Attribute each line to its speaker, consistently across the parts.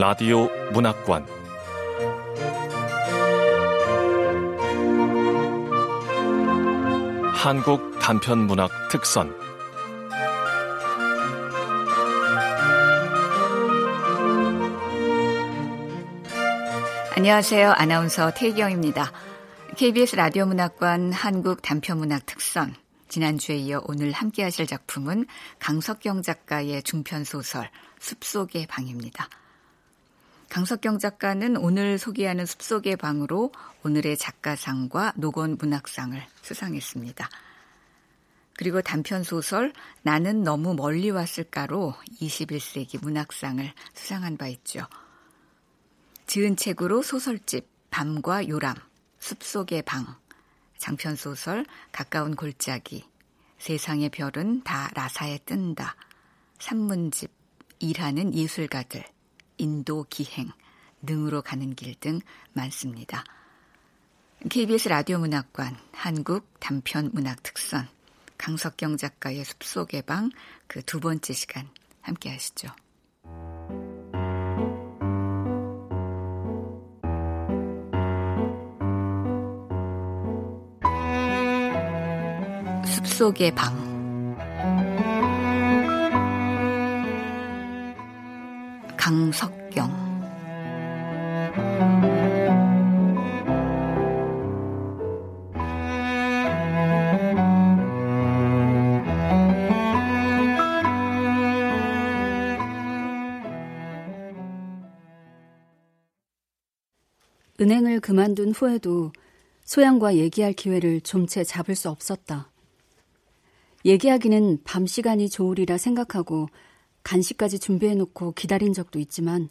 Speaker 1: 라디오 문학관 한국 단편 문학 특선
Speaker 2: 안녕하세요. 아나운서 태경입니다. KBS 라디오 문학관 한국 단편 문학 특선 지난주에 이어 오늘 함께 하실 작품은 강석경 작가의 중편 소설 숲속의 방입니다. 강석경 작가는 오늘 소개하는 숲속의 방으로 오늘의 작가상과 노건 문학상을 수상했습니다. 그리고 단편 소설 나는 너무 멀리 왔을까로 21세기 문학상을 수상한 바 있죠. 지은 책으로 소설집 밤과 요람, 숲속의 방, 장편 소설 가까운 골짜기, 세상의 별은 다 라사에 뜬다, 산문집, 일하는 예술가들, 인도 기행, 능으로 가는 길 등 많습니다. KBS 라디오 문학관 한국 단편 문학 특선 강석경 작가의 숲속의 방 그 두 번째 시간 함께 하시죠. 숲속의 방
Speaker 3: 은행을 그만둔 후에도 소양과 얘기할 기회를 좀 채 잡을 수 없었다. 얘기하기는 밤 시간이 좋으리라 생각하고 간식까지 준비해놓고 기다린 적도 있지만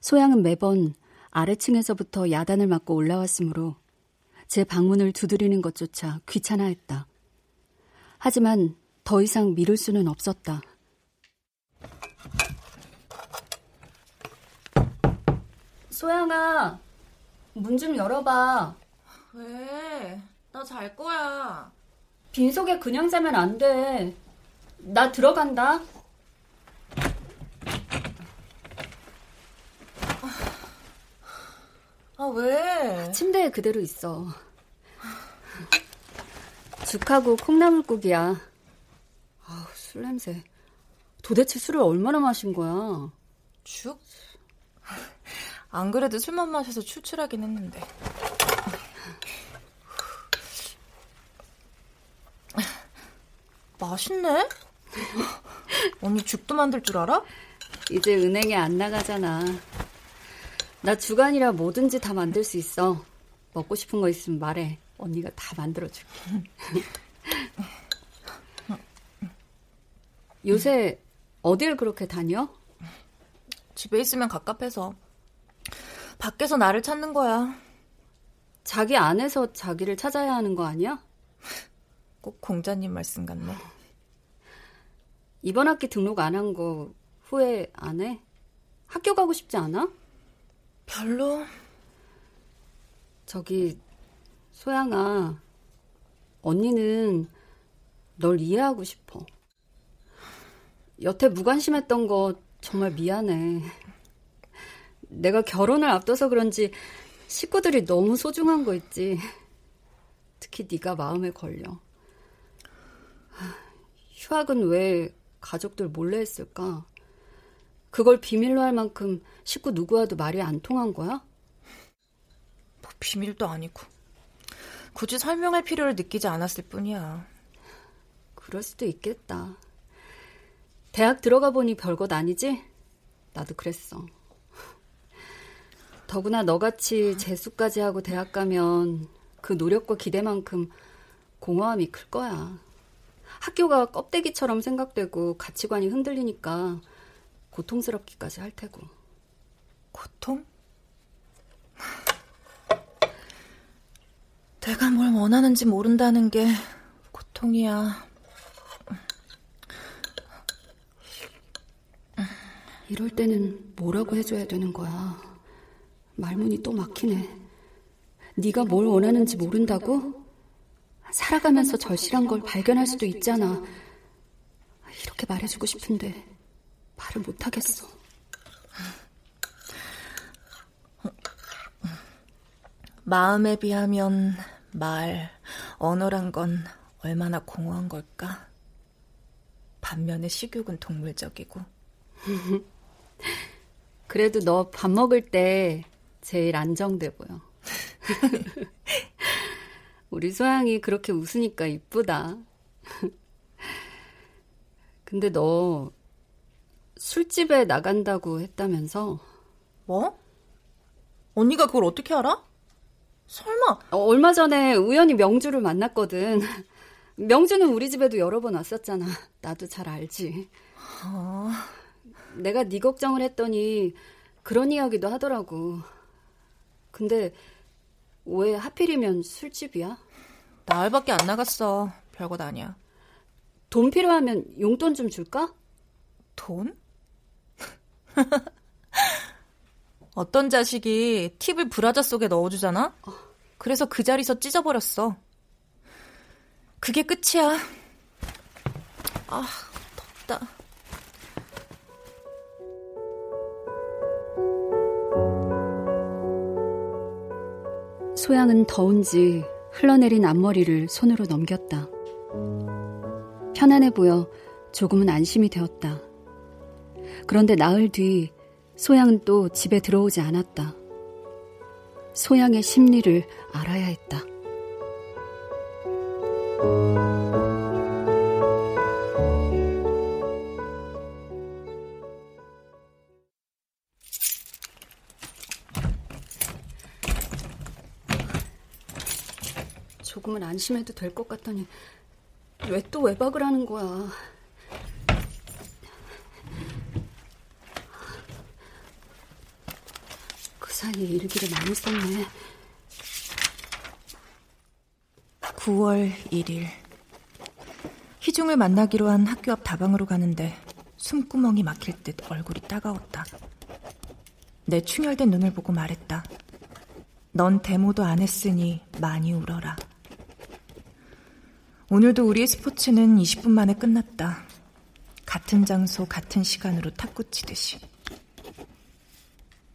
Speaker 3: 소양은 매번 아래층에서부터 야단을 맞고 올라왔으므로 제 방문을 두드리는 것조차 귀찮아했다. 하지만 더 이상 미룰 수는 없었다. 소양아, 문 좀 열어봐.
Speaker 4: 왜? 나 잘 거야.
Speaker 3: 빈속에 그냥 자면 안 돼. 나 들어간다.
Speaker 4: 아, 왜?
Speaker 3: 침대에 그대로 있어. 죽하고 콩나물국이야. 아우, 술 냄새. 도대체 술을 얼마나 마신 거야?
Speaker 4: 죽? 안 그래도 술만 마셔서 출출하긴 했는데. 맛있네? 언니 죽도 만들 줄 알아?
Speaker 3: 이제 은행에 안 나가잖아. 나 주간이라 뭐든지 다 만들 수 있어. 먹고 싶은 거 있으면 말해. 언니가 다 만들어줄게. 요새 어딜 그렇게 다녀?
Speaker 4: 집에 있으면 갑갑해서. 밖에서 나를 찾는 거야.
Speaker 3: 자기 안에서 자기를 찾아야 하는 거 아니야?
Speaker 4: 꼭 공자님 말씀 같네.
Speaker 3: 이번 학기 등록 안 한 거 후회 안 해? 학교 가고 싶지 않아?
Speaker 4: 별로.
Speaker 3: 저기 소양아, 언니는 널 이해하고 싶어. 여태 무관심했던 거 정말 미안해. 내가 결혼을 앞둬서 그런지 식구들이 너무 소중한 거 있지. 특히 네가 마음에 걸려. 휴학은 왜 가족들 몰래 했을까? 그걸 비밀로 할 만큼 식구 누구와도 말이 안 통한 거야?
Speaker 4: 뭐 비밀도 아니고. 굳이 설명할 필요를 느끼지 않았을 뿐이야.
Speaker 3: 그럴 수도 있겠다. 대학 들어가 보니 별것 아니지? 나도 그랬어. 더구나 너같이 재수까지 하고 대학 가면 그 노력과 기대만큼 공허함이 클 거야. 학교가 껍데기처럼 생각되고 가치관이 흔들리니까 고통스럽기까지 할 테고.
Speaker 4: 고통? 내가 뭘 원하는지 모른다는 게 고통이야.
Speaker 3: 이럴 때는 뭐라고 해줘야 되는 거야. 말문이 또 막히네. 네가 뭘 원하는지 모른다고? 살아가면서 절실한 걸 발견할 수도 있잖아. 이렇게 말해주고 싶은데 말을 못하겠어.
Speaker 4: 마음에 비하면 말, 언어란 건 얼마나 공허한 걸까? 반면에 식욕은 동물적이고.
Speaker 3: 그래도 너 밥 먹을 때 제일 안정돼 보여. 우리 소양이 그렇게 웃으니까 이쁘다. 근데 너 술집에 나간다고 했다면서?
Speaker 4: 뭐? 언니가 그걸 어떻게 알아? 설마?
Speaker 3: 어, 얼마 전에 우연히 명주를 만났거든. 명주는 우리 집에도 여러 번 왔었잖아. 나도 잘 알지. 어... 내가 네 걱정을 했더니 그런 이야기도 하더라고. 근데 왜 하필이면 술집이야?
Speaker 4: 나 알밖에 안 나갔어. 별것 아니야.
Speaker 3: 돈 필요하면 용돈 좀 줄까?
Speaker 4: 돈? 어떤 자식이 팁을 브라자 속에 넣어주잖아? 그래서 그 자리에서 찢어버렸어. 그게 끝이야. 아, 덥다.
Speaker 3: 소양은 더운지 흘러내린 앞머리를 손으로 넘겼다. 편안해 보여 조금은 안심이 되었다. 그런데 나흘 뒤 소양은 또 집에 들어오지 않았다. 소양의 심리를 알아야 했다. 안심해도 될 것 같더니 왜 또 외박을 하는 거야. 그 사이에 일기를 많이 썼네.
Speaker 4: 9월 1일. 희중을 만나기로 한 학교 앞 다방으로 가는데 숨구멍이 막힐 듯 얼굴이 따가웠다. 내 충혈된 눈을 보고 말했다. 넌 데모도 안 했으니 많이 울어라. 오늘도 우리의 스포츠는 20분 만에 끝났다. 같은 장소, 같은 시간으로 탁구 치듯이.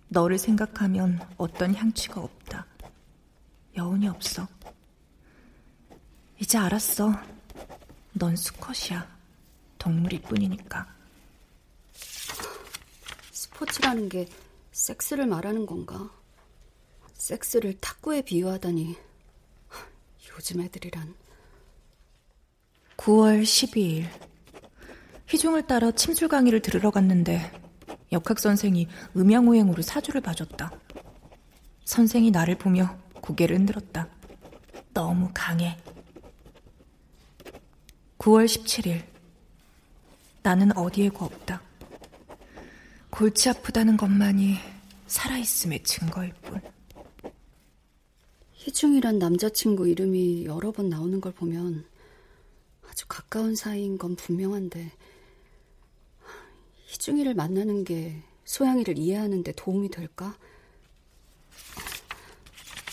Speaker 4: 너를 생각하면 어떤 향취가 없다. 여운이 없어. 이제 알았어. 넌 수컷이야. 동물일 뿐이니까.
Speaker 3: 스포츠라는 게 섹스를 말하는 건가? 섹스를 탁구에 비유하다니. 요즘 애들이란.
Speaker 4: 9월 12일 희중을 따라 침술 강의를 들으러 갔는데 역학 선생이 음양오행으로 사주를 봐줬다. 선생이 나를 보며 고개를 흔들었다. 너무 강해. 9월 17일 나는 어디에고 없다. 골치 아프다는 것만이 살아있음의 증거일 뿐.
Speaker 3: 희중이란 남자친구 이름이 여러 번 나오는 걸 보면 아주 가까운 사이인 건 분명한데 희중이를 만나는 게 소양이를 이해하는 데 도움이 될까?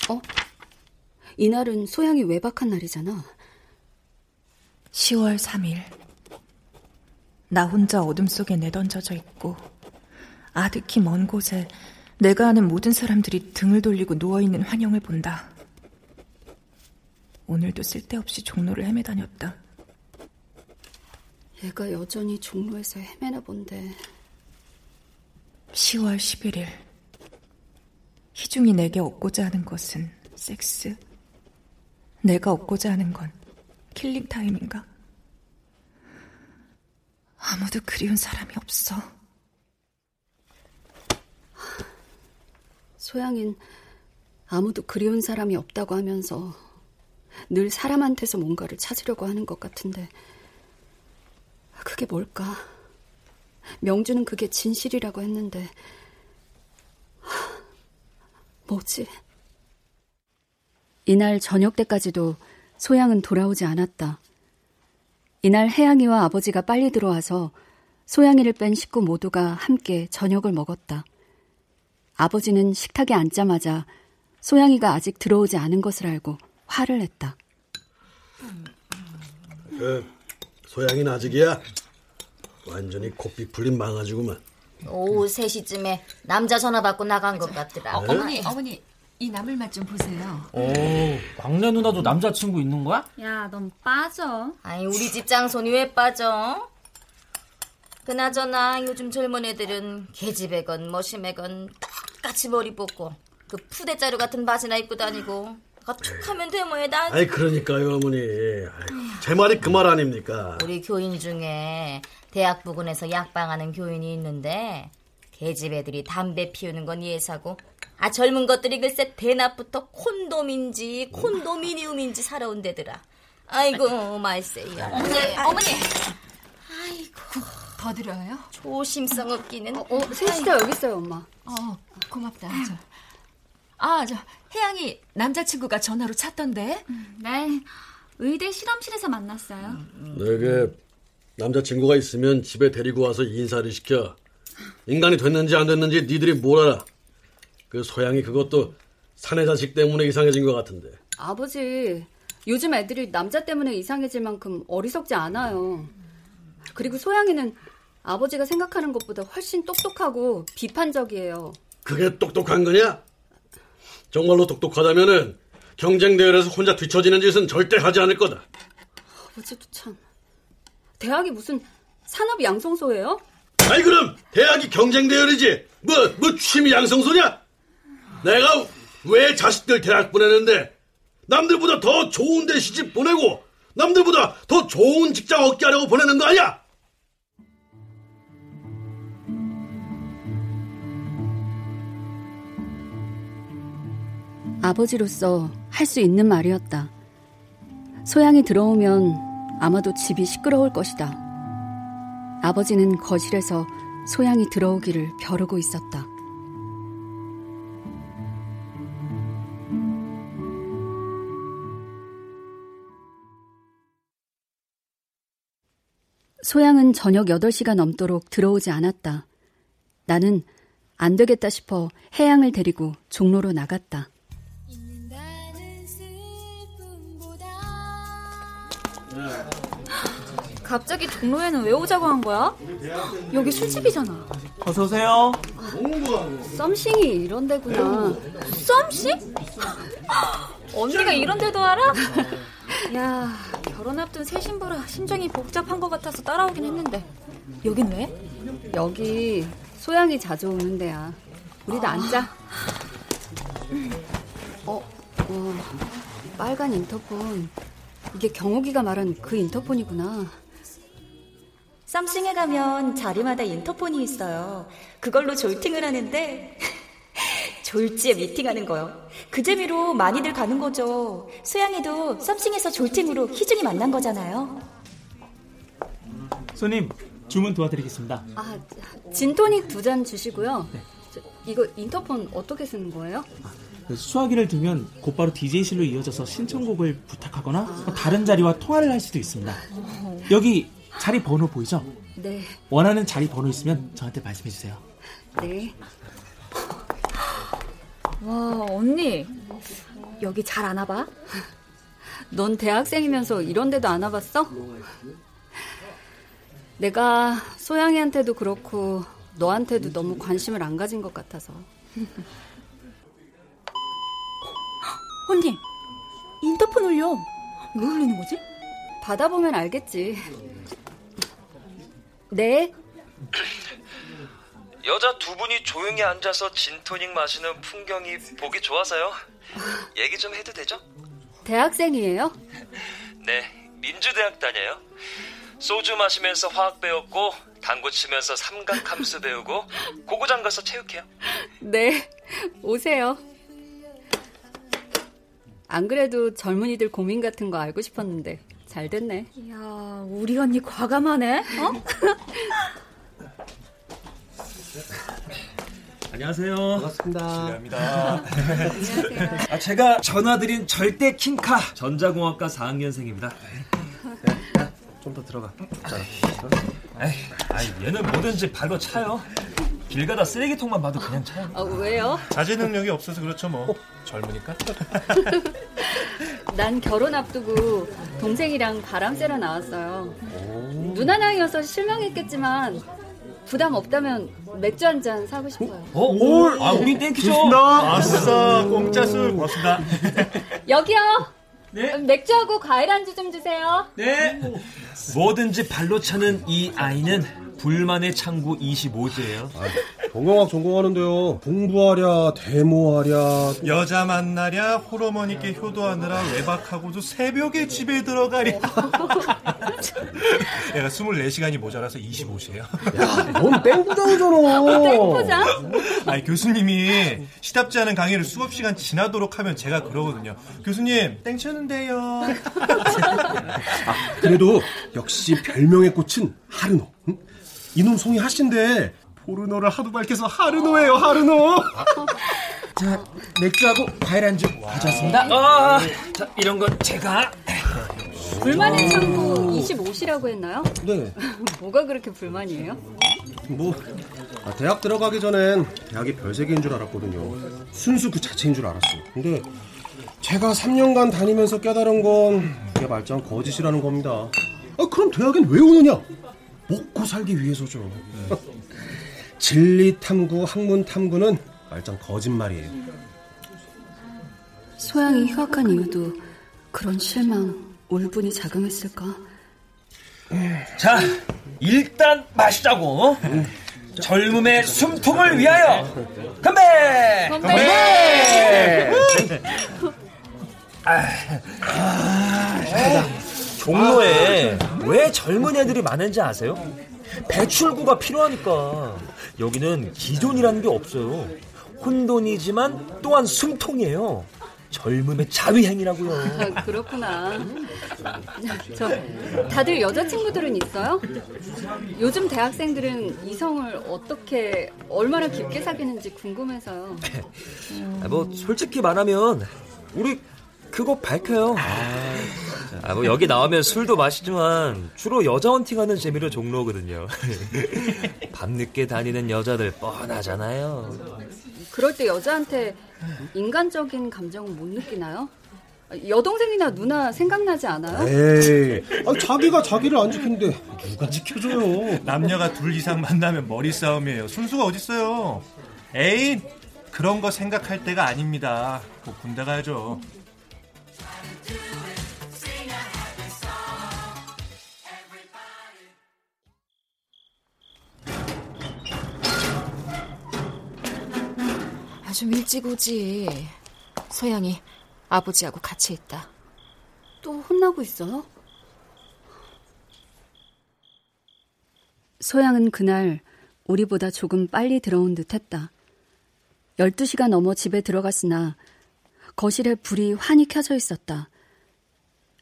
Speaker 3: 어? 이날은 소양이 외박한 날이잖아.
Speaker 4: 10월 3일. 나 혼자 어둠 속에 내던져져 있고 아득히 먼 곳에 내가 아는 모든 사람들이 등을 돌리고 누워있는 환영을 본다. 오늘도 쓸데없이 종로를 헤매다녔다.
Speaker 3: 얘가 여전히 종로에서 헤매나 본데.
Speaker 4: 10월 11일. 희중이 내게 얻고자 하는 것은 섹스? 내가 얻고자 하는 건 killing time인가? 아무도 그리운 사람이 없어.
Speaker 3: 소양인 아무도 그리운 사람이 없다고 하면서 늘 사람한테서 뭔가를 찾으려고 하는 것 같은데 그게 뭘까? 명주는 그게 진실이라고 했는데 뭐지? 이날 저녁 때까지도 소양은 돌아오지 않았다. 이날 혜양이와 아버지가 빨리 들어와서 소양이를 뺀 식구 모두가 함께 저녁을 먹었다. 아버지는 식탁에 앉자마자 소양이가 아직 들어오지 않은 것을 알고 화를 냈다.
Speaker 5: 그 소양이는 아직이야? 완전히 코피 풀린 망아지구만.
Speaker 6: 오후 3시쯤에 남자 전화 받고 나간 것 같더라.
Speaker 2: 어, 어머니, 어머니. 이 나물 맛 좀 보세요.
Speaker 6: 오, 막내 누나도 남자친구 있는 거야?
Speaker 3: 야, 넌 빠져.
Speaker 7: 아니, 우리 집 장손이 왜 빠져? 그나저나 요즘 젊은 애들은 계집애건 머시매건 똑같이 머리 뽑고 그 푸대자루 같은 바지나 입고 다니고 아, 툭하면 되뭐해 난
Speaker 5: 아이 그러니까요 어머니. 아이, 제 말이 그 말 아닙니까?
Speaker 7: 우리 교인 중에 대학 부근에서 약방하는 교인이 있는데 계집 애들이 담배 피우는 건 예사고 아 젊은 것들이 글쎄 대낮부터 콘돔인지 콘도미니움인지 사러 온대더라 아이고 말세요 어머니 어머니
Speaker 2: 더 드려요?
Speaker 7: 조심성 없기는
Speaker 3: 어, 어 셋이다 여기 있어요, 엄마.
Speaker 2: 어, 고맙다. 저. 아, 저 혜양이 남자친구가 전화로 찾던데.
Speaker 3: 네. 의대 실험실에서 만났어요.
Speaker 5: 내게 남자친구가 있으면 집에 데리고 와서 인사를 시켜. 인간이 됐는지 안 됐는지 니들이 뭘 알아. 그 소양이 그것도 사내 자식 때문에 이상해진 것 같은데.
Speaker 3: 아버지, 요즘 애들이 남자 때문에 이상해질 만큼 어리석지 않아요. 그리고 소양이는 아버지가 생각하는 것보다 훨씬 똑똑하고 비판적이에요.
Speaker 5: 그게 똑똑한 거냐? 정말로 똑똑하다면은 경쟁 대회에서 혼자 뒤처지는 짓은 절대 하지 않을 거다.
Speaker 3: 아버지도 참. 대학이 무슨 산업 양성소예요?
Speaker 5: 아이 그럼 대학이 경쟁 대회이지. 뭐뭐 취미 양성소냐? 내가 왜 자식들 대학 보내는데 남들보다 더 좋은 데 시집 보내고 남들보다 더 좋은 직장 얻게 하려고 보내는 거 아니야?
Speaker 3: 아버지로서 할 수 있는 말이었다. 소양이 들어오면 아마도 집이 시끄러울 것이다. 아버지는 거실에서 소양이 들어오기를 벼르고 있었다. 소양은 저녁 8시가 넘도록 들어오지 않았다. 나는 안 되겠다 싶어 해양을 데리고 종로로 나갔다.
Speaker 8: 갑자기 종로에는 왜 오자고 한 거야? 여기 술집이잖아.
Speaker 6: 어서 오세요.
Speaker 3: 썸씽이 이런 데구나.
Speaker 8: 썸씨? 언니가 이런 데도 알아? 야, 결혼 앞둔 새 신부라 심정이 복잡한 것 같아서 따라오긴 했는데. 여긴 왜?
Speaker 3: 여기 소양이 자주 오는 데야. 우리도 앉자. 어, 어, 빨간 인터폰. 이게 경욱이가 말한 그 인터폰이구나.
Speaker 9: 썸씽에 가면 자리마다 인터폰이 있어요. 그걸로 졸팅을 하는데 졸지에 미팅하는 거요. 그 재미로 많이들 가는 거죠. 소양이도 썸씽에서 졸팅으로 희중이 만난 거잖아요.
Speaker 6: 손님 주문 도와드리겠습니다.
Speaker 3: 아, 진토닉 두 잔 주시고요. 저, 이거 인터폰 어떻게 쓰는 거예요?
Speaker 6: 그 수화기를 두면 곧바로 DJ실로 이어져서 신청곡을 부탁하거나 다른 자리와 통화를 할 수도 있습니다. 여기 자리 번호 보이죠?
Speaker 3: 네,
Speaker 6: 원하는 자리 번호 있으면 저한테 말씀해 주세요.
Speaker 3: 네.
Speaker 8: 와, 언니. 여기 잘 안 와봐?
Speaker 3: 넌 대학생이면서 이런 데도 안 와봤어? 내가 소양이한테도 그렇고 너한테도 너무 관심을 안 가진 것 같아서.
Speaker 8: 언니, 인터폰 울려. 왜 울리는 거지?
Speaker 3: 받아보면 알겠지. 네,
Speaker 10: 여자 두 분이 조용히 앉아서 진토닉 마시는 풍경이 보기 좋아서요. 얘기 좀 해도 되죠?
Speaker 3: 대학생이에요?
Speaker 10: 네, 민주대학 다녀요. 소주 마시면서 화학 배웠고 당구 치면서 삼각함수 배우고 고고장 가서 체육해요.
Speaker 3: 네, 오세요. 안 그래도 젊은이들 고민 같은 거 알고 싶었는데 잘 됐네.
Speaker 8: 야, 우리 언니 과감하네. 어?
Speaker 11: 안녕하세요.
Speaker 5: 반갑습니다.
Speaker 11: 실례합니다. 아, 제가 전화드린 절대 킹카 전자공학과 4학년생입니다. 좀 더 들어가. 에이, 아이, 얘는 뭐든지 발로 차요. 길 가다 쓰레기통만 봐도 그냥 차요.
Speaker 3: 아, 왜요?
Speaker 12: 자제 능력이 없어서 그렇죠 뭐. 젊으니까.
Speaker 3: 난 결혼 앞두고 동생이랑 바람 쐬러 나왔어요. 누나 나이여서 실망했겠지만 부담 없다면 맥주 한 잔 사고 싶어요.
Speaker 11: 어? 오, 아, 우린 thank you죠.
Speaker 12: 아싸, 공짜 술 고맙습니다.
Speaker 3: 여기요. 네. 맥주하고 과일 안주 좀 주세요.
Speaker 11: 네. 뭐든지 발로 차는 이 아이는 불만의 창구 25세예요.
Speaker 13: 아, 경영학 전공하는데요. 공부하랴, 데모하랴.
Speaker 12: 여자 만나랴, 홀어머니께 효도하느라 외박하고도 새벽에 집에 들어가랴. 내가 24시간이 모자라서 25시에요.
Speaker 13: 야, 넌 땡부장이잖아.
Speaker 3: 땡부장?
Speaker 12: 아니, 교수님이 시답지 않은 강의를 수업 시간 지나도록 하면 제가 그러거든요. 교수님, 땡쳤는데요.
Speaker 13: 아, 그래도 역시 별명의 꽃은 하르노. 응? 이놈 송이 하신데 포르노를 하도 밝혀서 하르노예요 하르노.
Speaker 11: 자 맥주하고 과일 안주 가져왔습니다. 아, 자 이런 건 제가.
Speaker 3: 불만의 창구 25시라고 했나요?
Speaker 13: 네.
Speaker 3: 뭐가 그렇게 불만이에요?
Speaker 13: 뭐 아, 대학 들어가기 전엔 대학이 별세계인 줄 알았거든요. 순수 그 자체인 줄 알았어요. 근데 제가 3년간 다니면서 깨달은 건 그게 말짱 거짓이라는 겁니다. 아, 그럼 대학엔 왜 오느냐 먹고 살기 위해서죠. 진리 탐구, 학문 탐구는 말짱 거짓말이에요.
Speaker 3: 소양이 휴학한 이유도 그런 실망, 울분이 작용했을까?
Speaker 11: 자, 일단 마시자고. 젊음의 숨통을 위하여 건배! 건배! 건배! 아, 아, 종로에 왜 젊은 애들이 많은지 아세요? 배출구가 필요하니까. 여기는 기존이라는 게 없어요. 혼돈이지만 또한 숨통이에요. 젊음의 자위행이라고요.
Speaker 3: 아, 그렇구나. 저 다들 여자친구들은 있어요? 요즘 대학생들은 이성을 어떻게 얼마나 깊게 사귀는지 궁금해서요.
Speaker 11: 아, 뭐 솔직히 말하면 우리 그거 밝혀요. 아, 뭐 여기 나오면 술도 마시지만 주로 여자 헌팅하는 재미로 종로거든요. 밤늦게 다니는 여자들 뻔하잖아요.
Speaker 3: 그럴 때 여자한테 인간적인 감정은 못 느끼나요? 여동생이나 누나 생각나지 않아요?
Speaker 13: 에이, 아니, 자기가 자기를 안 지키는데 누가 지켜줘요?
Speaker 12: 남녀가 둘 이상 만나면 머리 싸움이에요. 순수가 어딨어요? 에이, 그런 거 생각할 때가 아닙니다. 꼭 군대 가야죠.
Speaker 8: 좀 일찍 오지. 서양이 아버지하고 같이 있다.
Speaker 3: 또 혼나고 있어요? 소양은 그날 우리보다 조금 빨리 들어온 듯 했다. 12시가 넘어 집에 들어갔으나 거실에 불이 환히 켜져 있었다.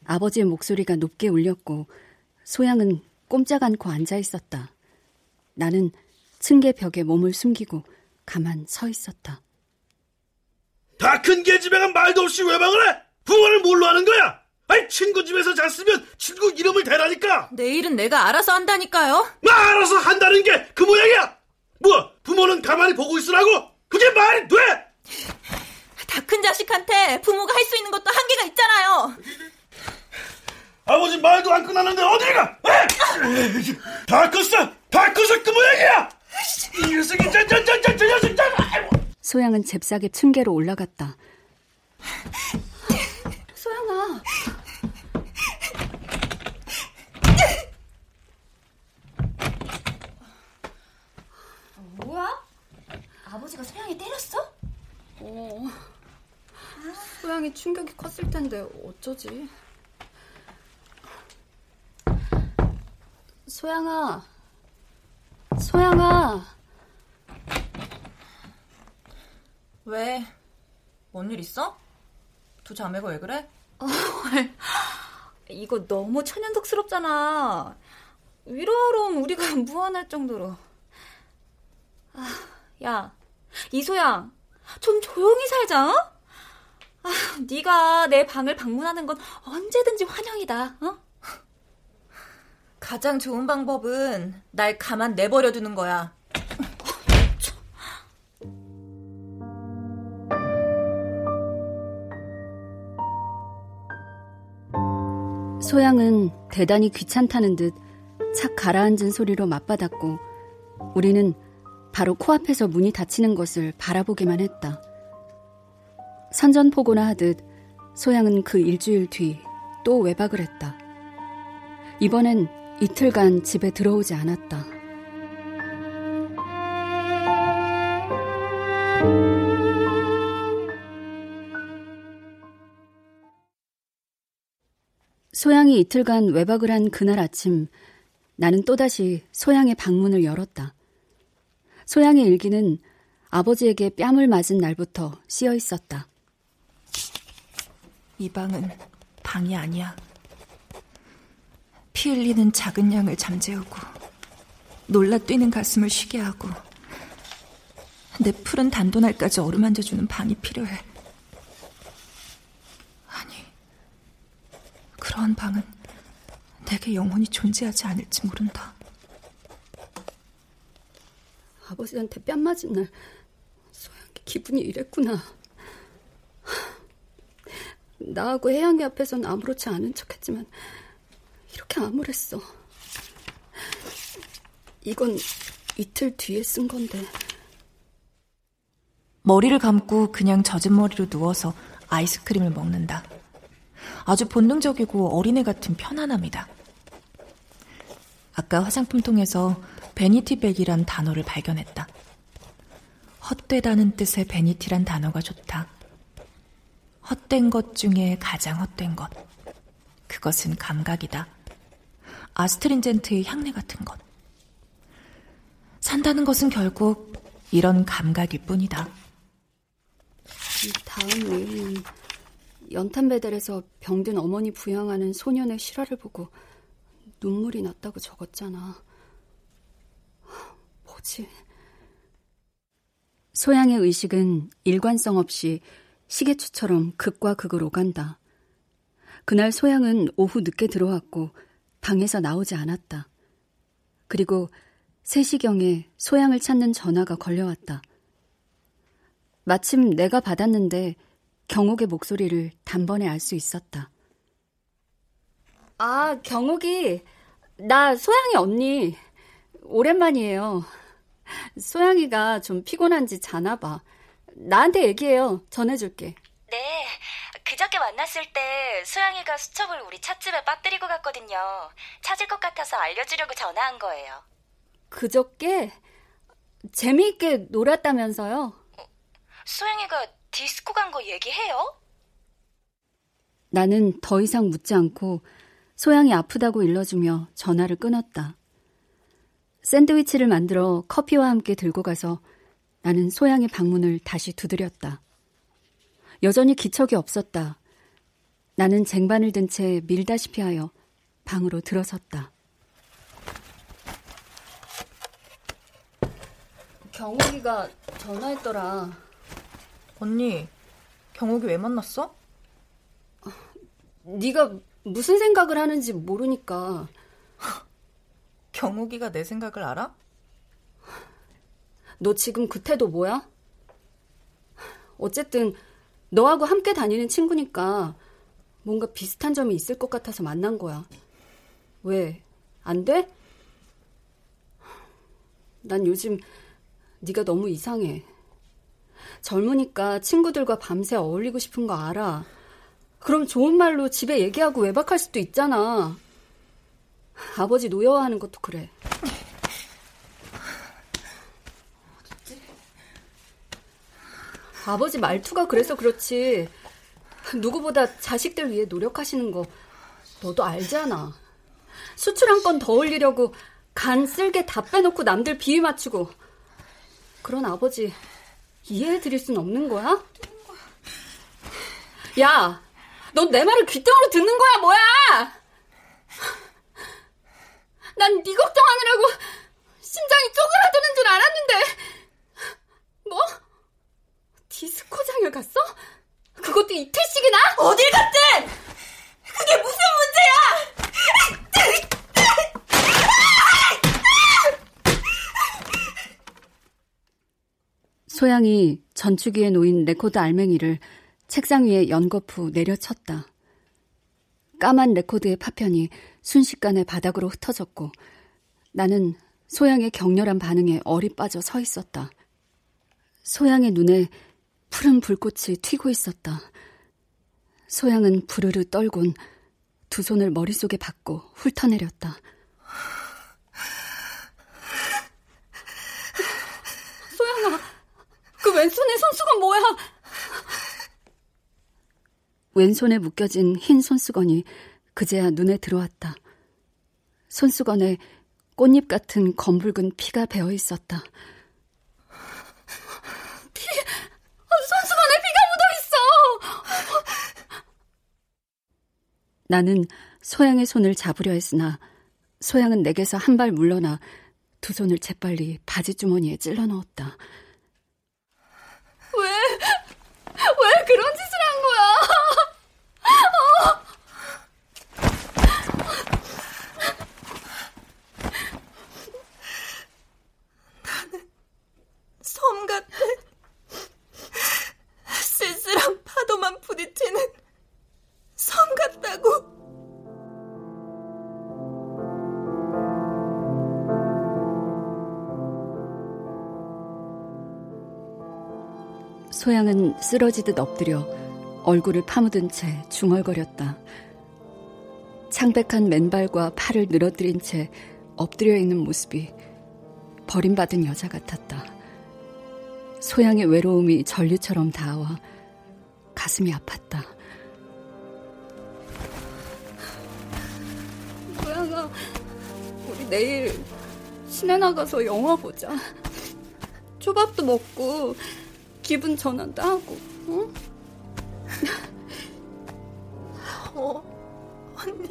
Speaker 3: 아버지의 목소리가 높게 울렸고 소양은 꼼짝 않고 앉아 있었다. 나는 층계 벽에 몸을 숨기고 가만 서 있었다.
Speaker 5: 다큰 개집애가 말도 없이 외박을 해? 부모를 뭘로 하는 거야? 아니 친구 집에서 잤으면 친구 이름을 대라니까.
Speaker 4: 내일은 내가 알아서 한다니까요.
Speaker 5: 뭐 알아서 한다는 게 그 모양이야. 뭐 부모는 가만히 보고 있으라고? 그게 말이 돼?
Speaker 4: 다 큰 자식한테 부모가 할 수 있는 것도 한계가 있잖아요.
Speaker 5: 아버지 말도 안 끝났는데 어디 가? 다 컸어. 다 컸어. 그 모양이야. 이 녀석이 저저저저 녀석. 저
Speaker 3: 소양은 잽싸게 층계로 올라갔다. 소양아.
Speaker 8: 뭐야? 아버지가 소양이 때렸어?
Speaker 3: 어. 소양이 충격이 컸을 텐데 어쩌지? 소양아. 소양아.
Speaker 4: 왜? 뭔 일 있어? 두 자매가 왜 그래? 어,
Speaker 8: 이거 너무 천연덕스럽잖아. 위로하러 온 우리가 무한할 정도로. 아, 야, 이소양, 좀 조용히 살자. 어? 아, 네가 내 방을 방문하는 건 언제든지 환영이다. 어?
Speaker 4: 가장 좋은 방법은 날 가만 내버려 두는 거야.
Speaker 3: 소양은 대단히 귀찮다는 듯 착 가라앉은 소리로 맞받았고 우리는 바로 코앞에서 문이 닫히는 것을 바라보기만 했다. 선전포고나 하듯 소양은 그 일주일 뒤 또 외박을 했다. 이번엔 이틀간 집에 들어오지 않았다. 소양이 이틀간 외박을 한 그날 아침, 나는 또다시 소양의 방문을 열었다. 소양의 일기는 아버지에게 뺨을 맞은 날부터 쓰여 있었다.
Speaker 4: 이 방은 방이 아니야. 피 흘리는 작은 양을 잠재우고 놀라 뛰는 가슴을 쉬게 하고 내 푸른 단도날까지 어루만져주는 방이 필요해. 아니, 그러한 방은 내게 영원히 존재하지 않을지 모른다.
Speaker 3: 아버지한테 뺨 맞은 날 소양이 기분이 이랬구나. 나하고 혜영이 앞에선 아무렇지 않은 척했지만 이렇게 암울했어. 이건 이틀 뒤에 쓴 건데.
Speaker 4: 머리를 감고 그냥 젖은 머리로 누워서 아이스크림을 먹는다. 아주 본능적이고 어린애 같은 편안함이다. 아까 화장품통에서 베니티백이란 단어를 발견했다. 헛되다는 뜻의 베니티란 단어가 좋다. 헛된 것 중에 가장 헛된 것. 그것은 감각이다. 아스트린젠트의 향내 같은 것. 산다는 것은 결국 이런 감각일 뿐이다.
Speaker 3: 다음 메일은 연탄 배달에서 병든 어머니 부양하는 소년의 실화를 보고 눈물이 났다고 적었잖아. 뭐지? 소양의 의식은 일관성 없이 시계추처럼 극과 극을 오간다. 그날 소양은 오후 늦게 들어왔고 방에서 나오지 않았다. 그리고 3시경에 소양을 찾는 전화가 걸려왔다. 마침 내가 받았는데 경옥의 목소리를 단번에 알 수 있었다. 아, 경옥이, 나 소양이 언니. 오랜만이에요. 소양이가 좀 피곤한지 자나 봐. 나한테 얘기해요. 전해줄게.
Speaker 9: 네. 그저께 만났을 때 소양이가 수첩을 우리 찻집에 빠뜨리고 갔거든요. 찾을 것 같아서 알려주려고 전화한 거예요.
Speaker 3: 그저께? 재미있게 놀았다면서요?
Speaker 9: 소양이가 디스코 간 거 얘기해요?
Speaker 3: 나는 더 이상 묻지 않고 소양이 아프다고 일러주며 전화를 끊었다. 샌드위치를 만들어 커피와 함께 들고 가서 나는 소양의 방문을 다시 두드렸다. 여전히 기척이 없었다. 나는 쟁반을 든 채 밀다시피 하여 방으로 들어섰다. 경욱이가 전화했더라.
Speaker 4: 언니, 경욱이 왜 만났어?
Speaker 3: 네가 무슨 생각을 하는지 모르니까.
Speaker 4: 경욱이가 내 생각을 알아?
Speaker 3: 너 지금 그 태도 뭐야? 어쨌든 너하고 함께 다니는 친구니까 뭔가 비슷한 점이 있을 것 같아서 만난 거야. 왜? 안 돼? 난 요즘 네가 너무 이상해. 젊으니까 친구들과 밤새 어울리고 싶은 거 알아. 그럼 좋은 말로 집에 얘기하고 외박할 수도 있잖아. 아버지 노여워하는 것도 그래. 아버지 말투가 그래서 그렇지. 누구보다 자식들 위해 노력하시는 거 너도 알잖아. 수출 한 건 더 올리려고 간 쓸게 다 빼놓고 남들 비위 맞추고 그런 아버지 이해해 드릴 순 없는 거야? 야, 넌 내 말을 귀등으로 듣는 거야, 뭐야? 난 네 걱정하느라고 심장이 쪼그라드는 줄 알았는데. 뭐? 디스코장을 갔어? 그것도 이틀씩이나?
Speaker 9: 어딜 갔든! 그게 무슨 문제야!
Speaker 3: 소양이 전축위에 놓인 레코드 알맹이를 책상 위에 연거푸 내려쳤다. 까만 레코드의 파편이 순식간에 바닥으로 흩어졌고 나는 소양의 격렬한 반응에 얼이 빠져 서 있었다. 소양의 눈에 푸른 불꽃이 튀고 있었다. 소양은 부르르 떨곤 두 손을 머릿속에 박고 훑어내렸다.
Speaker 8: 소양아, 그 왼손에 손수건 뭐야?
Speaker 3: 왼손에 묶여진 흰 손수건이 그제야 눈에 들어왔다. 손수건에 꽃잎 같은 검붉은 피가 배어 있었다.
Speaker 8: 피, 손수건에 피가 묻어 있어!
Speaker 3: 나는 소양의 손을 잡으려 했으나 소양은 내게서 한 발 물러나 두 손을 재빨리 바지 주머니에 찔러 넣었다.
Speaker 8: 왜, 왜 그런 짓
Speaker 3: 소양은 쓰러지듯 엎드려 얼굴을 파묻은 채 중얼거렸다. 창백한 맨발과 팔을 늘어뜨린 채 엎드려 있는 모습이 버림받은 여자 같았다. 소양의 외로움이 전류처럼 닿아와 가슴이 아팠다.
Speaker 8: 소양아, 우리 내일 시내 나가서 영화 보자. 초밥도 먹고 기분 전환도 하고, 응?
Speaker 4: 어, 언니.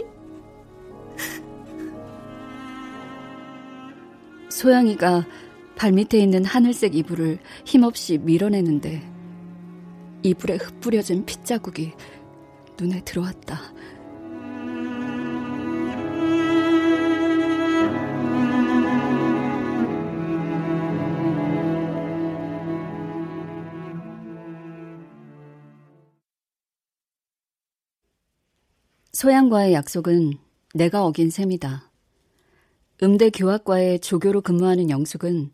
Speaker 3: 소양이가 발밑에 있는 하늘색 이불을 힘없이 밀어내는데 이불에 흩뿌려진 핏자국이 눈에 들어왔다. 소양과의 약속은 내가 어긴 셈이다. 음대 교학과의 조교로 근무하는 영숙은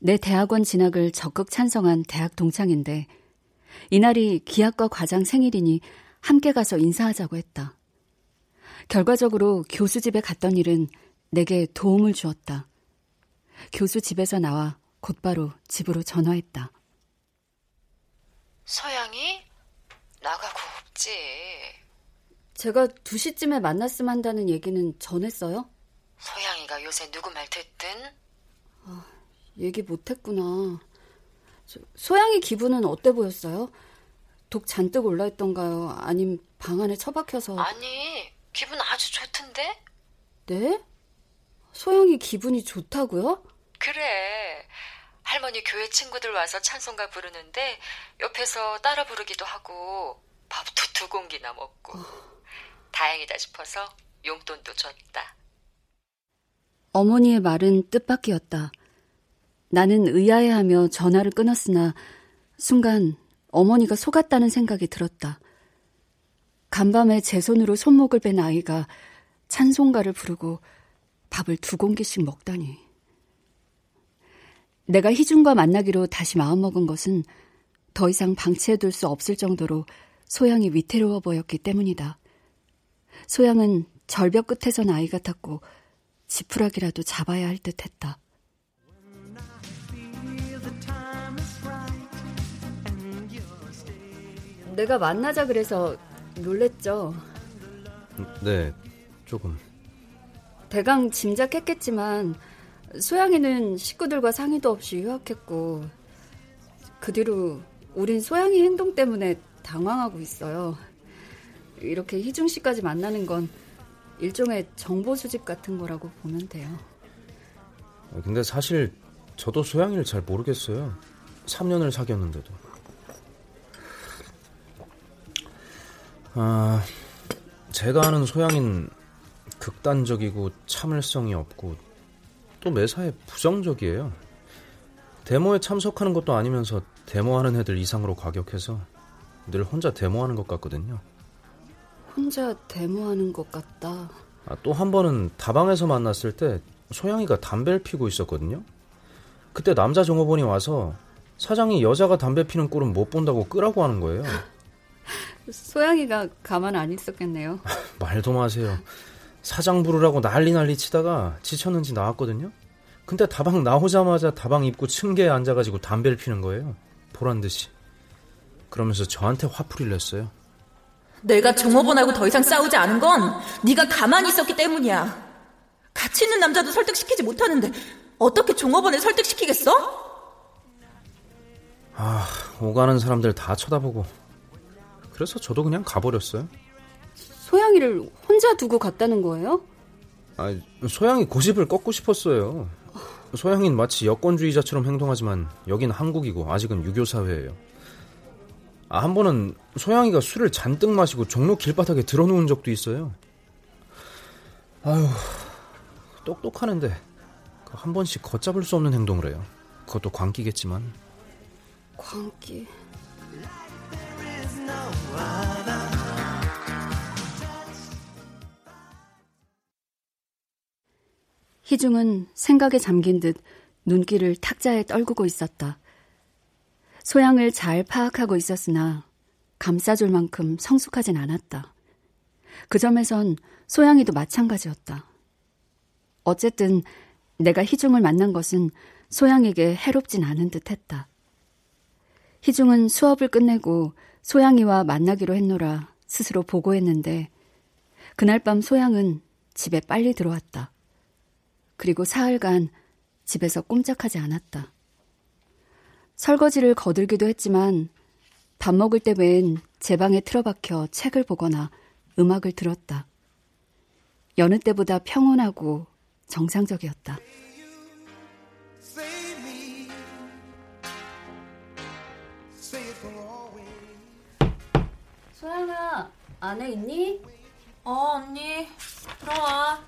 Speaker 3: 내 대학원 진학을 적극 찬성한 대학 동창인데 이날이 기학과 과장 생일이니 함께 가서 인사하자고 했다. 결과적으로 교수 집에 갔던 일은 내게 도움을 주었다. 교수 집에서 나와 곧바로 집으로 전화했다.
Speaker 14: 서양이 나가고 없지.
Speaker 3: 제가 2시쯤에 만났으면 한다는 얘기는 전했어요?
Speaker 14: 소양이가 요새 누구 말 듣든?
Speaker 3: 아, 얘기 못했구나. 소양이 기분은 어때 보였어요? 독 잔뜩 올라있던가요? 아님 방 안에 처박혀서...
Speaker 14: 아니, 기분 아주 좋던데?
Speaker 3: 네? 소양이 기분이 좋다고요?
Speaker 14: 그래. 할머니 교회 친구들 와서 찬송가 부르는데 옆에서 따라 부르기도 하고 밥도 두 공기나 먹고 어... 다행이다 싶어서 용돈도 줬다.
Speaker 3: 어머니의 말은 뜻밖이었다. 나는 의아해하며 전화를 끊었으나 순간 어머니가 속았다는 생각이 들었다. 간밤에 제 손으로 손목을 뺀 아이가 찬송가를 부르고 밥을 두 공기씩 먹다니. 내가 희준과 만나기로 다시 마음먹은 것은 더 이상 방치해둘 수 없을 정도로 소양이 위태로워 보였기 때문이다. 소양은 절벽 끝에선 아이 같았고 지푸라기라도 잡아야 할 듯 했다. 내가 만나자 그래서 놀랬죠.
Speaker 13: 네, 조금.
Speaker 3: 대강 짐작했겠지만 소양이는 식구들과 상의도 없이 유학했고 그 뒤로 우린 소양이 행동 때문에 당황하고 있어요. 이렇게 희중 씨까지 만나는 건 일종의 정보 수집 같은 거라고 보면 돼요.
Speaker 15: 근데 사실 저도 소양이를 잘 모르겠어요. 3년을 사귀었는데도. 아, 제가 아는 소양인 극단적이고 참을성이 없고 또 매사에 부정적이에요. 데모에 참석하는 것도 아니면서 데모하는 애들 이상으로 과격해서 늘 혼자 데모하는 것 같거든요.
Speaker 3: 혼자 데모하는 것 같다.
Speaker 15: 아, 또 한 번은 다방에서 만났을 때 소양이가 담배를 피고 있었거든요. 그때 남자 종업원이 와서 사장이 여자가 담배 피는 꼴은 못 본다고 끄라고 하는 거예요.
Speaker 3: 소양이가 가만 안 있었겠네요.
Speaker 15: 말도 마세요. 사장 부르라고 난리 난리 치다가 지쳤는지 나왔거든요. 근데 다방 나오자마자 다방 입구 층계에 앉아가지고 담배를 피는 거예요. 보란 듯이. 그러면서 저한테 화풀이를 냈어요.
Speaker 4: 내가 종업원하고 더 이상 싸우지 않은 건 네가 가만히 있었기 때문이야. 같이 있는 남자도 설득시키지 못하는데 어떻게 종업원을 설득시키겠어?
Speaker 15: 아, 오가는 사람들 다 쳐다보고. 그래서 저도 그냥 가버렸어요.
Speaker 3: 소양이를 혼자 두고 갔다는 거예요?
Speaker 15: 아, 소양이 고집을 꺾고 싶었어요. 소양이는 마치 여권주의자처럼 행동하지만 여긴 한국이고 아직은 유교 사회예요. 아, 한 번은 소양이가 술을 잔뜩 마시고 종로 길바닥에 들어놓은 적도 있어요. 아유, 똑똑하는데 그한 번씩 걷잡을 수 없는 행동을 해요. 그것도 광기겠지만.
Speaker 3: 광기. 희중은 생각에 잠긴 듯 눈길을 탁자에 떨구고 있었다. 소양을 잘 파악하고 있었으나 감싸줄 만큼 성숙하진 않았다. 그 점에선 소양이도 마찬가지였다. 어쨌든 내가 희중을 만난 것은 소양에게 해롭진 않은 듯 했다. 희중은 수업을 끝내고 소양이와 만나기로 했노라 스스로 보고했는데 그날 밤 소양은 집에 빨리 들어왔다. 그리고 사흘간 집에서 꼼짝하지 않았다. 설거지를 거들기도 했지만 밥 먹을 때웬 제 방에 틀어박혀 책을 보거나 음악을 들었다. 여느 때보다 평온하고 정상적이었다. 소양아, 안에 있니?
Speaker 8: 어, 언니. 들어와.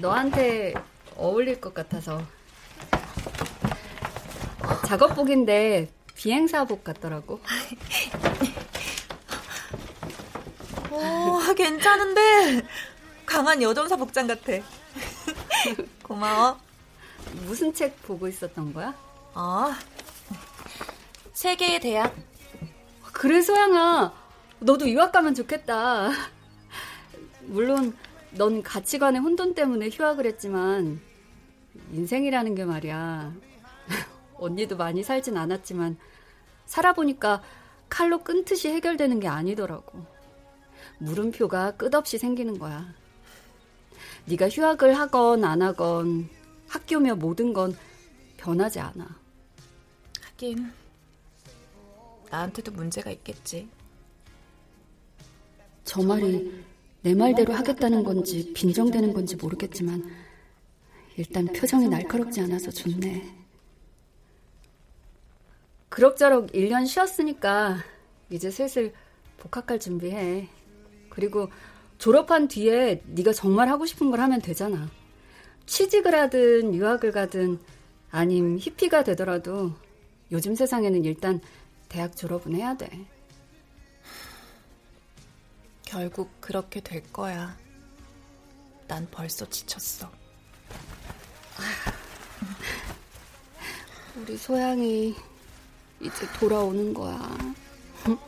Speaker 3: 너한테 어울릴 것 같아서. 작업복인데 비행사복 같더라고.
Speaker 4: 오, 괜찮은데. 강한 여전사 복장 같아. 고마워.
Speaker 3: 무슨 책 보고 있었던 거야?
Speaker 4: 아, 세계의 대학.
Speaker 3: 그래, 소양아. 너도 유학 가면 좋겠다. 물론, 넌 가치관의 혼돈 때문에 휴학을 했지만, 인생이라는 게 말이야. 언니도 많이 살진 않았지만, 살아보니까 칼로 끊듯이 해결되는 게 아니더라고. 물음표가 끝없이 생기는 거야. 네가 휴학을 하건 안 하건 학교며 모든 건 변하지 않아.
Speaker 4: 하긴 나한테도 문제가 있겠지.
Speaker 3: 저 말이 내 말대로 하겠다는 건지 빈정되는 건지 모르겠지만 일단 표정이 날카롭지 않아서 좋네. 그럭저럭 1년 쉬었으니까 이제 슬슬 복학할 준비해. 그리고 졸업한 뒤에 네가 정말 하고 싶은 걸 하면 되잖아. 취직을 하든 유학을 가든 아님 히피가 되더라도 요즘 세상에는 일단 대학 졸업은 해야 돼.
Speaker 4: 결국 그렇게 될 거야. 난 벌써 지쳤어.
Speaker 3: 우리 소양이 이제 돌아오는 거야.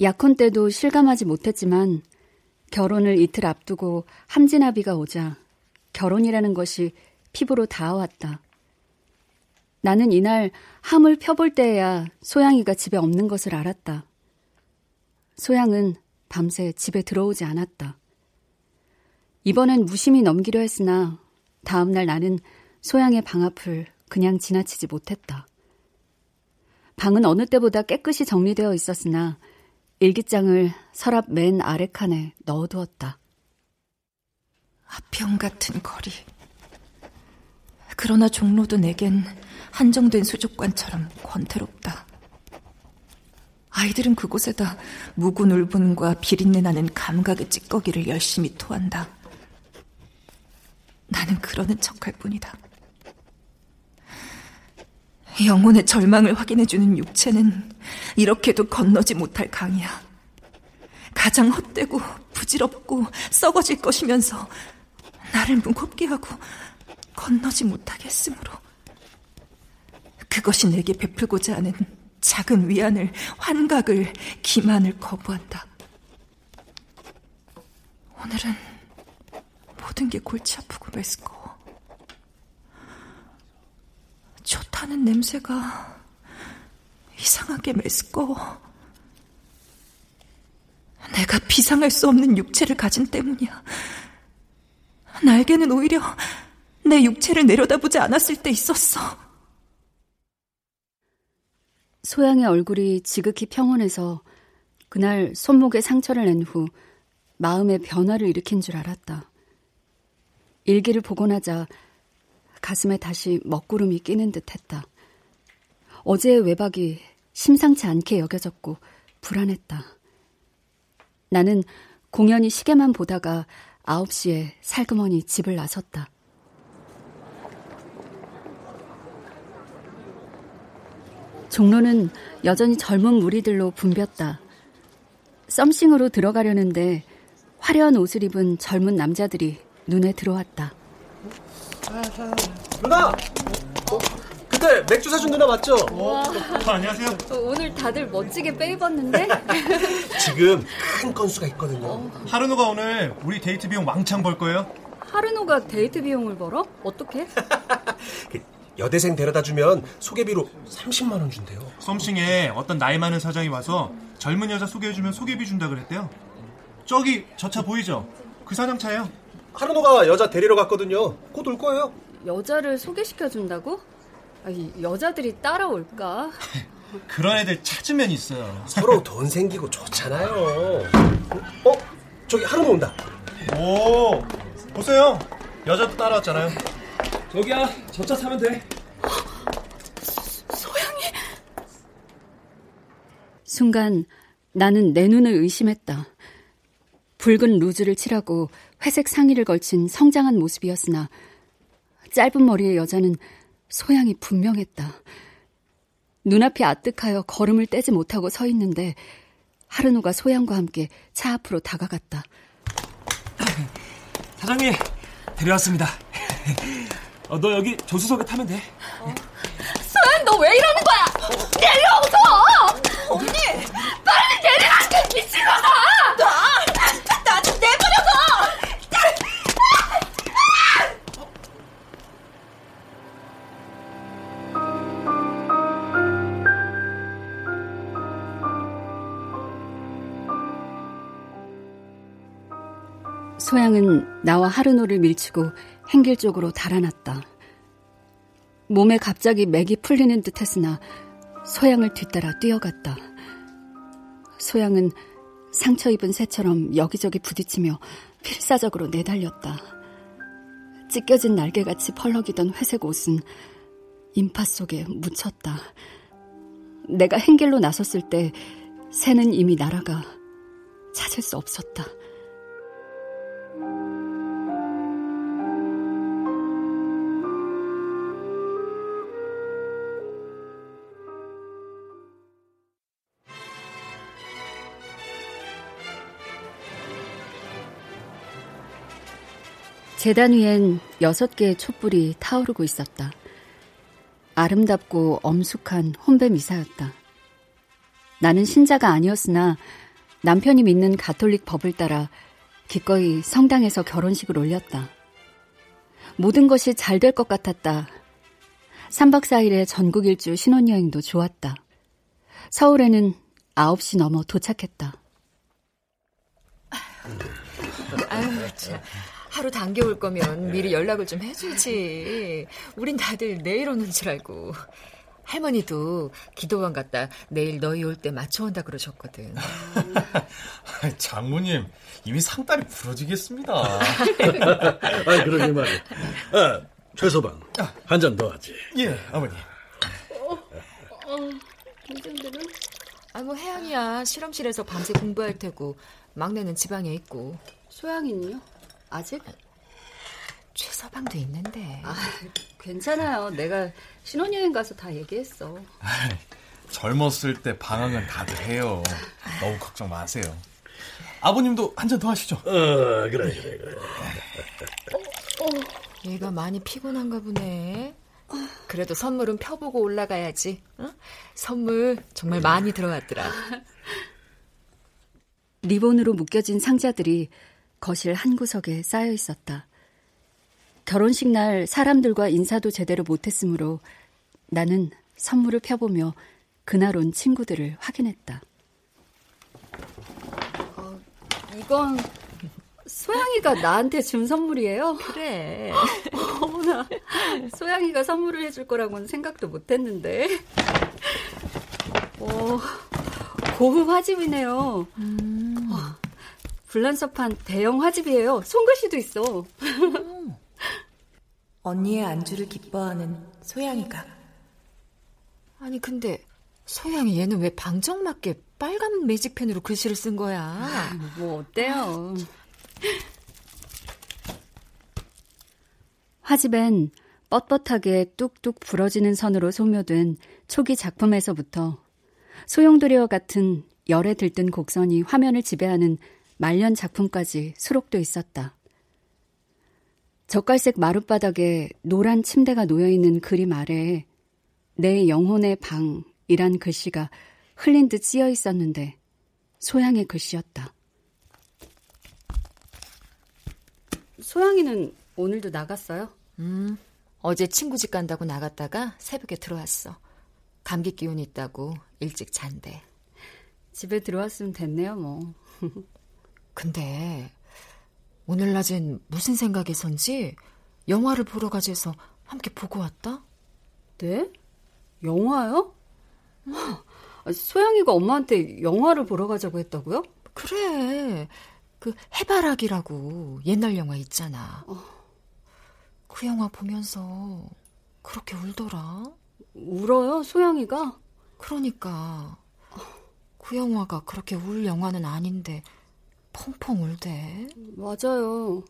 Speaker 3: 약혼 때도 실감하지 못했지만 결혼을 이틀 앞두고 함진아비가 오자 결혼이라는 것이 피부로 닿아왔다. 나는 이날 함을 펴볼 때에야 소양이가 집에 없는 것을 알았다. 소양은 밤새 집에 들어오지 않았다. 이번엔 무심히 넘기려 했으나 다음날 나는 소양의 방 앞을 그냥 지나치지 못했다. 방은 어느 때보다 깨끗이 정리되어 있었으나 일기장을 서랍 맨 아래 칸에 넣어두었다.
Speaker 4: 아평 같은 거리. 그러나 종로도 내겐 한정된 수족관처럼 권태롭다. 아이들은 그곳에다 묵은 울분과 비린내 나는 감각의 찌꺼기를 열심히 토한다. 나는 그러는 척할 뿐이다. 영혼의 절망을 확인해주는 육체는 이렇게도 건너지 못할 강이야. 가장 헛되고 부질없고 썩어질 것이면서 나를 무겁게 하고 건너지 못하겠으므로 그것이 내게 베풀고자 하는 작은 위안을, 환각을, 기만을 거부한다. 오늘은 모든 게 골치 아프고 메스꺼워. 좋다는 냄새가 이상하게 메스꺼워. 내가 비상할 수 없는 육체를 가진 때문이야. 날개는 오히려 내 육체를 내려다보지 않았을 때 있었어.
Speaker 3: 소양의 얼굴이 지극히 평온해서 그날 손목에 상처를 낸 후 마음의 변화를 일으킨 줄 알았다. 일기를 보고 나자 가슴에 다시 먹구름이 끼는 듯 했다. 어제의 외박이 심상치 않게 여겨졌고 불안했다. 나는 공연히 시계만 보다가 9시에 살그머니 집을 나섰다. 종로는 여전히 젊은 무리들로 붐볐다. 썸씽으로 들어가려는데 화려한 옷을 입은 젊은 남자들이 눈에 들어왔다.
Speaker 13: 누나! 어, 그때 맥주 사준 누나 맞죠?
Speaker 12: 어, 안녕하세요.
Speaker 3: 어, 오늘 다들 멋지게 빼입었는데?
Speaker 13: 지금 큰 건수가 있거든요.
Speaker 12: 하루노가 오늘 우리 데이트 비용 왕창 벌 거예요.
Speaker 3: 하루노가 데이트 비용을 벌어? 어떻게?
Speaker 13: 그 여대생 데려다 주면 소개비로 30만 원 준대요.
Speaker 12: 썸씽에 어떤 나이 많은 사장이 와서 젊은 여자 소개해 주면 소개비 준다 그랬대요. 저기 저 차 보이죠? 그 사장 차예요.
Speaker 13: 하루노가 여자 데리러 갔거든요. 곧 올 거예요.
Speaker 3: 여자를 소개시켜 준다고? 아니, 여자들이 따라올까?
Speaker 12: 그런 애들 찾으면 있어요.
Speaker 13: 서로 돈 생기고 좋잖아요. 어? 저기 하루노 온다.
Speaker 12: 오, 보세요. 여자도 따라왔잖아요.
Speaker 11: 저기야, 저 차 타면 돼.
Speaker 3: 소영이. 순간 나는 내 눈을 의심했다. 붉은 루즈를 칠하고 회색 상의를 걸친 성장한 모습이었으나 짧은 머리의 여자는 소양이 분명했다. 눈앞이 아뜩하여 걸음을 떼지 못하고 서 있는데 하르노가 소양과 함께 차 앞으로 다가갔다.
Speaker 11: 사장님, 데려왔습니다. 어, 너 여기 조수석에 타면 돼.
Speaker 8: 어. 소양, 너왜 이러는 거야? 내려오서! 언니! 빨리 내려가! 미친놈아! 나! 나 좀 내버려둬!
Speaker 3: 소양은 나와 하루노를 밀치고 행길 쪽으로 달아났다. 몸에 갑자기 맥이 풀리는 듯 했으나 소양을 뒤따라 뛰어갔다. 소양은 상처 입은 새처럼 여기저기 부딪히며 필사적으로 내달렸다. 찢겨진 날개같이 펄럭이던 회색 옷은 인파 속에 묻혔다. 내가 행길로 나섰을 때 새는 이미 날아가 찾을 수 없었다. 재단 위엔 여섯 개의 촛불이 타오르고 있었다. 아름답고 엄숙한 혼배 미사였다. 나는 신자가 아니었으나 남편이 믿는 가톨릭 법을 따라 기꺼이 성당에서 결혼식을 올렸다. 모든 것이 잘 될 것 같았다. 3박 4일의 전국 일주 신혼여행도 좋았다. 서울에는 9시 넘어 도착했다.
Speaker 14: 아유, 참. 하루 당겨 올 거면 미리 연락을 좀 해주지. 우린 다들 내일 오는 줄 알고. 할머니도 기도원 갔다 내일 너희 올 때 맞춰 온다 그러셨거든.
Speaker 5: 장모님 이미 상다리 부러지겠습니다. 아, 그러게 말이야. 아, 최소방 한 잔 더 하지.
Speaker 12: 예, 아버님.
Speaker 8: 어, 어, 김정들은?
Speaker 14: 아, 뭐 혜영이야 실험실에서 밤새 공부할 테고 막내는 지방에 있고.
Speaker 3: 소양이는요? 아직?
Speaker 14: 최서방도 있는데.
Speaker 3: 아, 괜찮아요. 내가 신혼여행 가서 다 얘기했어.
Speaker 12: 젊었을 때 방황은 다들 해요. 너무 걱정 마세요. 아버님도 한 잔 더 하시죠.
Speaker 5: 어, 그래, 그래, 그래.
Speaker 14: 어, 어. 얘가 많이 피곤한가 보네. 그래도 선물은 펴보고 올라가야지. 어? 선물 정말 많이 들어갔더라.
Speaker 3: 리본으로 묶여진 상자들이 거실 한 구석에 쌓여 있었다. 결혼식 날 사람들과 인사도 제대로 못했으므로 나는 선물을 펴보며 그날 온 친구들을 확인했다. 어, 이건 소양이가 나한테 준 선물이에요?
Speaker 14: 그래.
Speaker 3: 어머나, 소양이가 선물을 해줄 거라고는 생각도 못했는데. 어, 고급 화집이네요. 음. 어, 불란서판 대형 화집이에요. 손글씨도 있어.
Speaker 4: 언니의 안주를 기뻐하는 소양이가.
Speaker 14: 아니 근데 소양이 얘는 왜 방정맞게 빨간 매직펜으로 글씨를 쓴 거야? 아,
Speaker 3: 뭐 어때요? 화집엔 뻣뻣하게 뚝뚝 부러지는 선으로 소묘된 초기 작품에서부터 소용돌이와 같은 열에 들뜬 곡선이 화면을 지배하는 말년 작품까지 수록돼 있었다. 젓갈색 마룻바닥에 노란 침대가 놓여있는 그림 아래에 내 영혼의 방이란 글씨가 흘린 듯 쓰여 있었는데 소양의 글씨였다. 소양이는 오늘도 나갔어요?
Speaker 14: 음, 어제 친구 집 간다고 나갔다가 새벽에 들어왔어. 감기 기운이 있다고 일찍 잔대.
Speaker 3: 집에 들어왔으면 됐네요, 뭐.
Speaker 14: 근데 오늘 낮엔 무슨 생각에선지 영화를 보러 가재서 함께 보고 왔다?
Speaker 3: 네? 영화요? 소양이가 엄마한테 영화를 보러 가자고 했다고요?
Speaker 14: 그래. 그 해바라기라고 옛날 영화 있잖아. 어. 그 영화 보면서 그렇게 울더라.
Speaker 3: 울어요, 소양이가?
Speaker 14: 그러니까 그 영화가 그렇게 울 영화는 아닌데 펑펑 울대.
Speaker 3: 맞아요.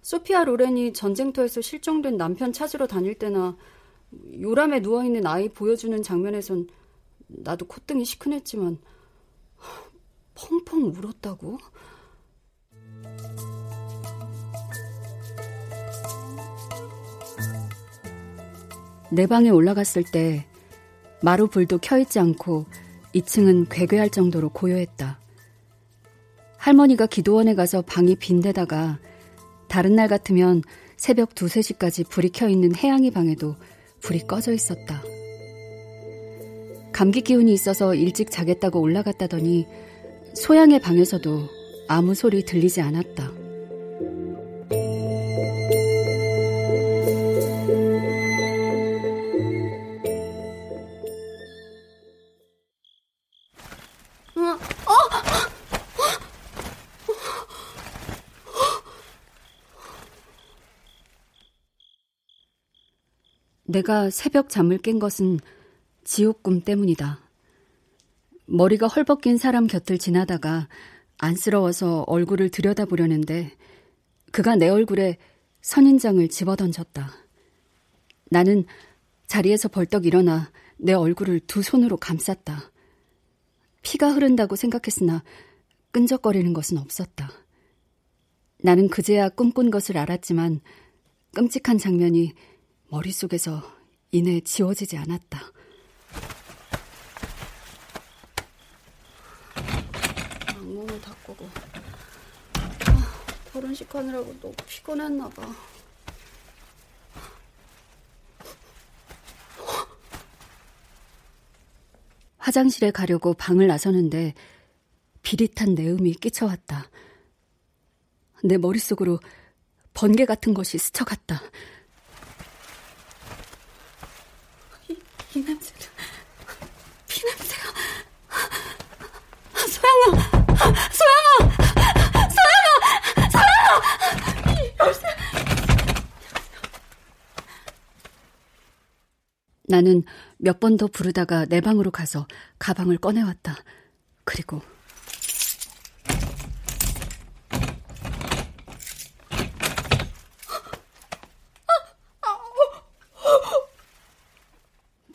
Speaker 3: 소피아 로렌이 전쟁터에서 실종된 남편 찾으러 다닐 때나 요람에 누워있는 아이 보여주는 장면에선 나도 콧등이 시큰했지만 펑펑 울었다고? 내 방에 올라갔을 때 마루 불도 켜있지 않고 2층은 괴괴할 정도로 고요했다. 할머니가 기도원에 가서 방이 빈데다가 다른 날 같으면 새벽 2, 3시까지 불이 켜 있는 해양이 방에도 불이 꺼져 있었다. 감기 기운이 있어서 일찍 자겠다고 올라갔다더니 소양의 방에서도 아무 소리 들리지 않았다. 내가 새벽 잠을 깬 것은 지옥 꿈 때문이다. 머리가 헐벗긴 사람 곁을 지나다가 안쓰러워서 얼굴을 들여다보려는데 그가 내 얼굴에 선인장을 집어던졌다. 나는 자리에서 벌떡 일어나 내 얼굴을 두 손으로 감쌌다. 피가 흐른다고 생각했으나 끈적거리는 것은 없었다. 나는 그제야 꿈꾼 것을 알았지만 끔찍한 장면이 머릿속에서 이내 지워지지 않았다. 악몽을 다 꾸고 아, 결혼식 하느라고 너무 피곤했나 봐. 화장실에 가려고 방을 나서는데 비릿한 내음이 끼쳐왔다. 내 머릿속으로 번개 같은 것이 스쳐갔다. 이 냄새는 피 냄새야. 소영아! 소영아! 소영아! 소영아! 이 열쇠. 나는 몇 번 더 부르다가 내 방으로 가서 가방을 꺼내왔다. 그리고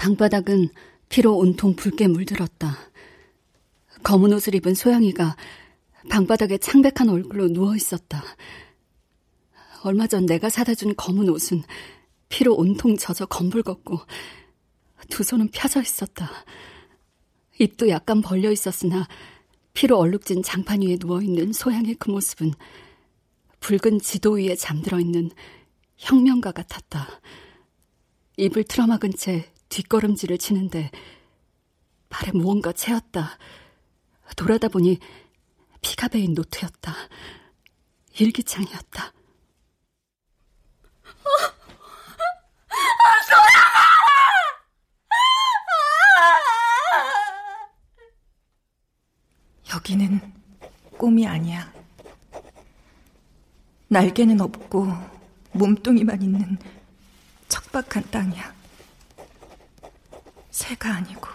Speaker 3: 방바닥은 피로 온통 붉게 물들었다. 검은 옷을 입은 소영이가 방바닥에 창백한 얼굴로 누워 있었다. 얼마 전 내가 사다 준 검은 옷은 피로 온통 젖어 검붉었고 두 손은 펴져 있었다. 입도 약간 벌려 있었으나 피로 얼룩진 장판 위에 누워 있는 소양의 그 모습은 붉은 지도 위에 잠들어 있는 혁명가 같았다. 입을 틀어막은 채 뒷걸음질을 치는데 발에 무언가 채였다. 돌아다 보니 피가 배인 노트였다. 일기장이었다.
Speaker 4: 여기는 꿈이 아니야. 날개는 없고 몸뚱이만 있는 척박한 땅이야. 새가 아니고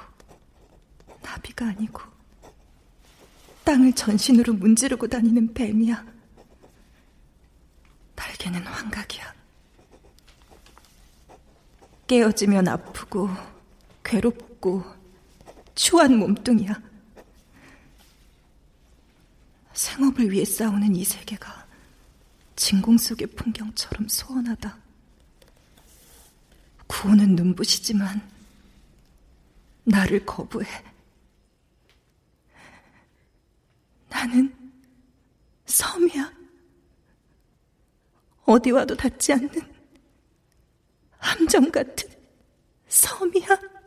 Speaker 4: 나비가 아니고 땅을 전신으로 문지르고 다니는 뱀이야. 날개는 환각이야. 깨어지면 아프고 괴롭고 추한 몸뚱이야. 생업을 위해 싸우는 이 세계가 진공 속의 풍경처럼 소원하다. 구호는 눈부시지만 나를 거부해. 나는 섬이야. 어디 와도 닿지 않는 함정 같은 섬이야.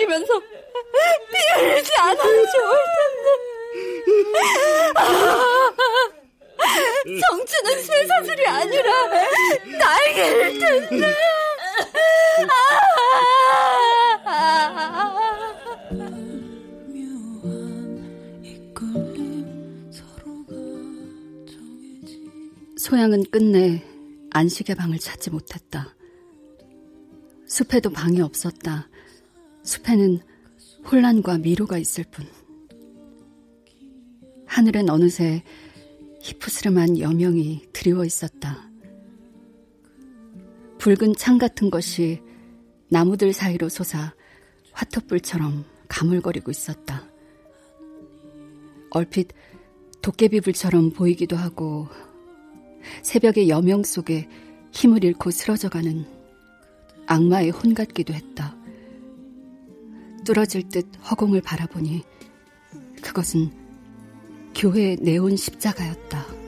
Speaker 8: 다니면서 피 흘리지 않아도 좋을 텐데 정치는 쇠사슬이 아니라 날개를 텐데.
Speaker 3: 소양은 끝내 안식의 방을 찾지 못했다. 숲에도 방이 없었다. 숲에는 혼란과 미로가 있을 뿐. 하늘은 어느새 희푸스름한 여명이 드리워 있었다. 붉은 창 같은 것이 나무들 사이로 솟아 화토불처럼 가물거리고 있었다. 얼핏 도깨비불처럼 보이기도 하고 새벽의 여명 속에 힘을 잃고 쓰러져가는 악마의 혼 같기도 했다. 뚫어질 듯 허공을 바라보니 그것은 교회의 네온 십자가였다.